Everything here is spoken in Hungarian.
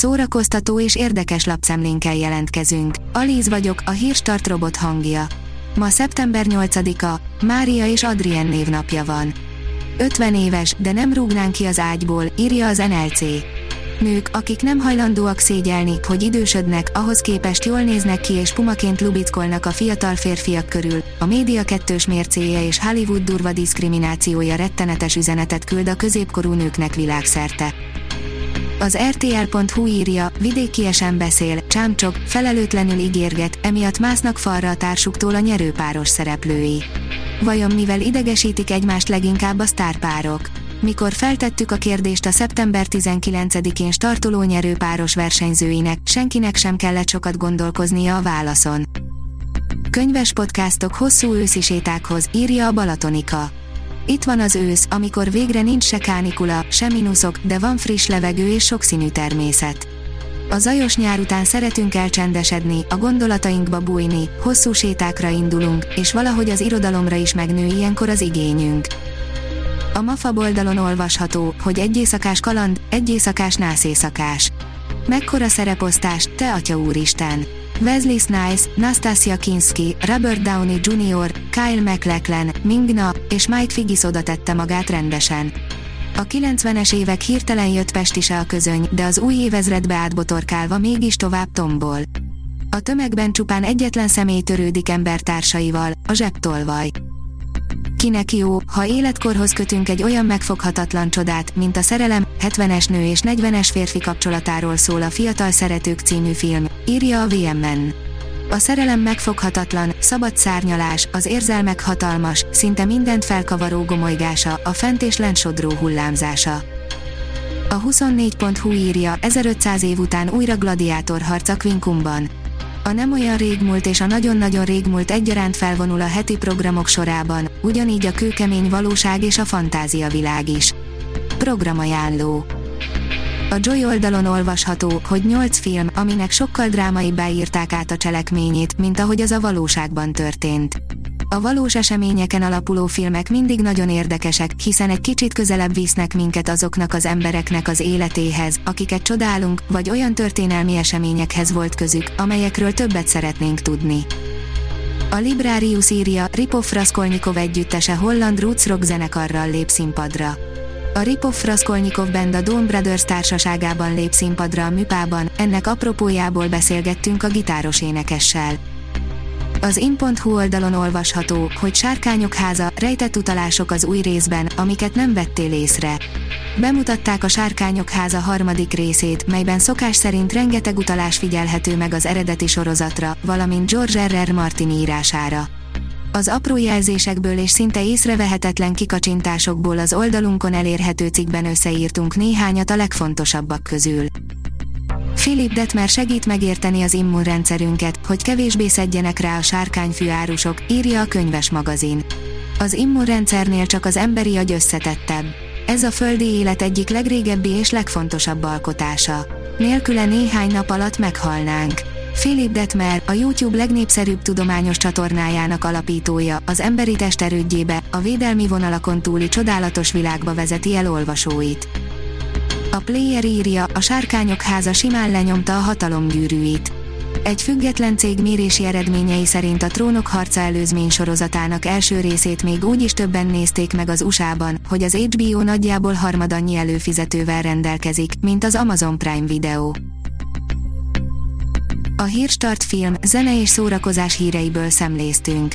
szórakoztató és érdekes lapszemlénkkel jelentkezünk. Alíz vagyok, a hírstart robot hangja. Ma szeptember 8-a, Mária és Adrien névnapja van. 50 éves, de nem rúgnánk ki az ágyból, írja az NLC. Nők, akik nem hajlandóak szégyelni, hogy idősödnek, ahhoz képest jól néznek ki és pumaként lubickolnak a fiatal férfiak körül, a média kettős mércéje és Hollywood durva diszkriminációja rettenetes üzenetet küld a középkorú nőknek világszerte. Az RTL.hu írja, vidékiesen beszél, csámcsok, felelőtlenül ígérget, emiatt másznak falra a társuktól a nyerőpáros szereplői. Vajon mivel idegesítik egymást leginkább a sztárpárok? Mikor feltettük a kérdést a szeptember 19-én startoló nyerőpáros versenyzőinek, senkinek sem kellett sokat gondolkoznia a válaszon. Könyves podcastok hosszú őszi sétákhoz, írja a Balatonika. Itt van az ősz, amikor végre nincs se kánikula, se mínuszok, de van friss levegő és sokszínű természet. A zajos nyár után szeretünk elcsendesedni, a gondolatainkba bújni, hosszú sétákra indulunk, és valahogy az irodalomra is megnő ilyenkor az igényünk. A MAFA oldalon olvasható, hogy egy éjszakás kaland, egy éjszakás nászészakás. Mekkora szereposztás, te atya úristen! Wesley Snipes, Nastasia Kinski, Robert Downey Jr., Kyle MacLachlan, Mingna és Mike Figgis oda tette magát rendesen. A 90-es évek hirtelen jött pestise a közöny, de az új évezredbe átbotorkálva mégis tovább tombol. A tömegben csupán egyetlen személy törődik embertársaival, a zsebtolvaj. Kinek jó, ha életkorhoz kötünk egy olyan megfoghatatlan csodát, mint a Szerelem, 70-es nő és 40-es férfi kapcsolatáról szól a Fiatal Szeretők című film, írja a VMN. A szerelem megfoghatatlan, szabad szárnyalás, az érzelmek hatalmas, szinte mindent felkavaró gomolygása, a fent és lent sodró hullámzása. A 24.hu írja, 1500 év után újra gladiátor harca Quincumban. A nem olyan régmúlt és a nagyon-nagyon régmúlt egyaránt felvonul a heti programok sorában, ugyanígy a kőkemény valóság és a fantázia világ is. Programajánló a Joy oldalon olvasható, hogy 8 film, aminek sokkal drámaibbá írták át a cselekményét, mint ahogy az a valóságban történt. A valós eseményeken alapuló filmek mindig nagyon érdekesek, hiszen egy kicsit közelebb visznek minket azoknak az embereknek az életéhez, akiket csodálunk, vagy olyan történelmi eseményekhez volt közük, amelyekről többet szeretnénk tudni. A Librarius írja, Ripov Raskolnikov együttese holland roots rock zenekarral lép színpadra. A Ripov Raskolnikov Band a Dawn Brothers társaságában lép színpadra a műpában, ennek apropójából beszélgettünk a gitáros énekessel. Az in.hu oldalon olvasható, hogy Sárkányok háza, rejtett utalások az új részben, amiket nem vettél észre. Bemutatták a Sárkányok háza harmadik részét, melyben szokás szerint rengeteg utalás figyelhető meg az eredeti sorozatra, valamint George R. R. Martin írására. Az apró jelzésekből és szinte észrevehetetlen kikacsintásokból az oldalunkon elérhető cikkben összeírtunk néhányat a legfontosabbak közül. Philip Detmer segít megérteni az immunrendszerünket, hogy kevésbé szedjenek rá a sárkányfű árusok, írja a könyves magazin. Az immunrendszernél csak az emberi agy összetettebb. Ez a földi élet egyik legrégebbi és legfontosabb alkotása. Nélküle néhány nap alatt meghalnánk. Philip Detmer, a YouTube legnépszerűbb tudományos csatornájának alapítója, az emberi test erődjébe, a védelmi vonalakon túli csodálatos világba vezeti el olvasóit. A player írja, a sárkányok háza simán lenyomta a hatalomgyűrűit. Egy független cég mérési eredményei szerint a Trónok harca előzmény sorozatának első részét még úgy is többen nézték meg az USA-ban, hogy az HBO nagyjából harmadannyi előfizetővel rendelkezik, mint az Amazon Prime Video. A Hírstart film, zene és szórakozás híreiből szemléztünk.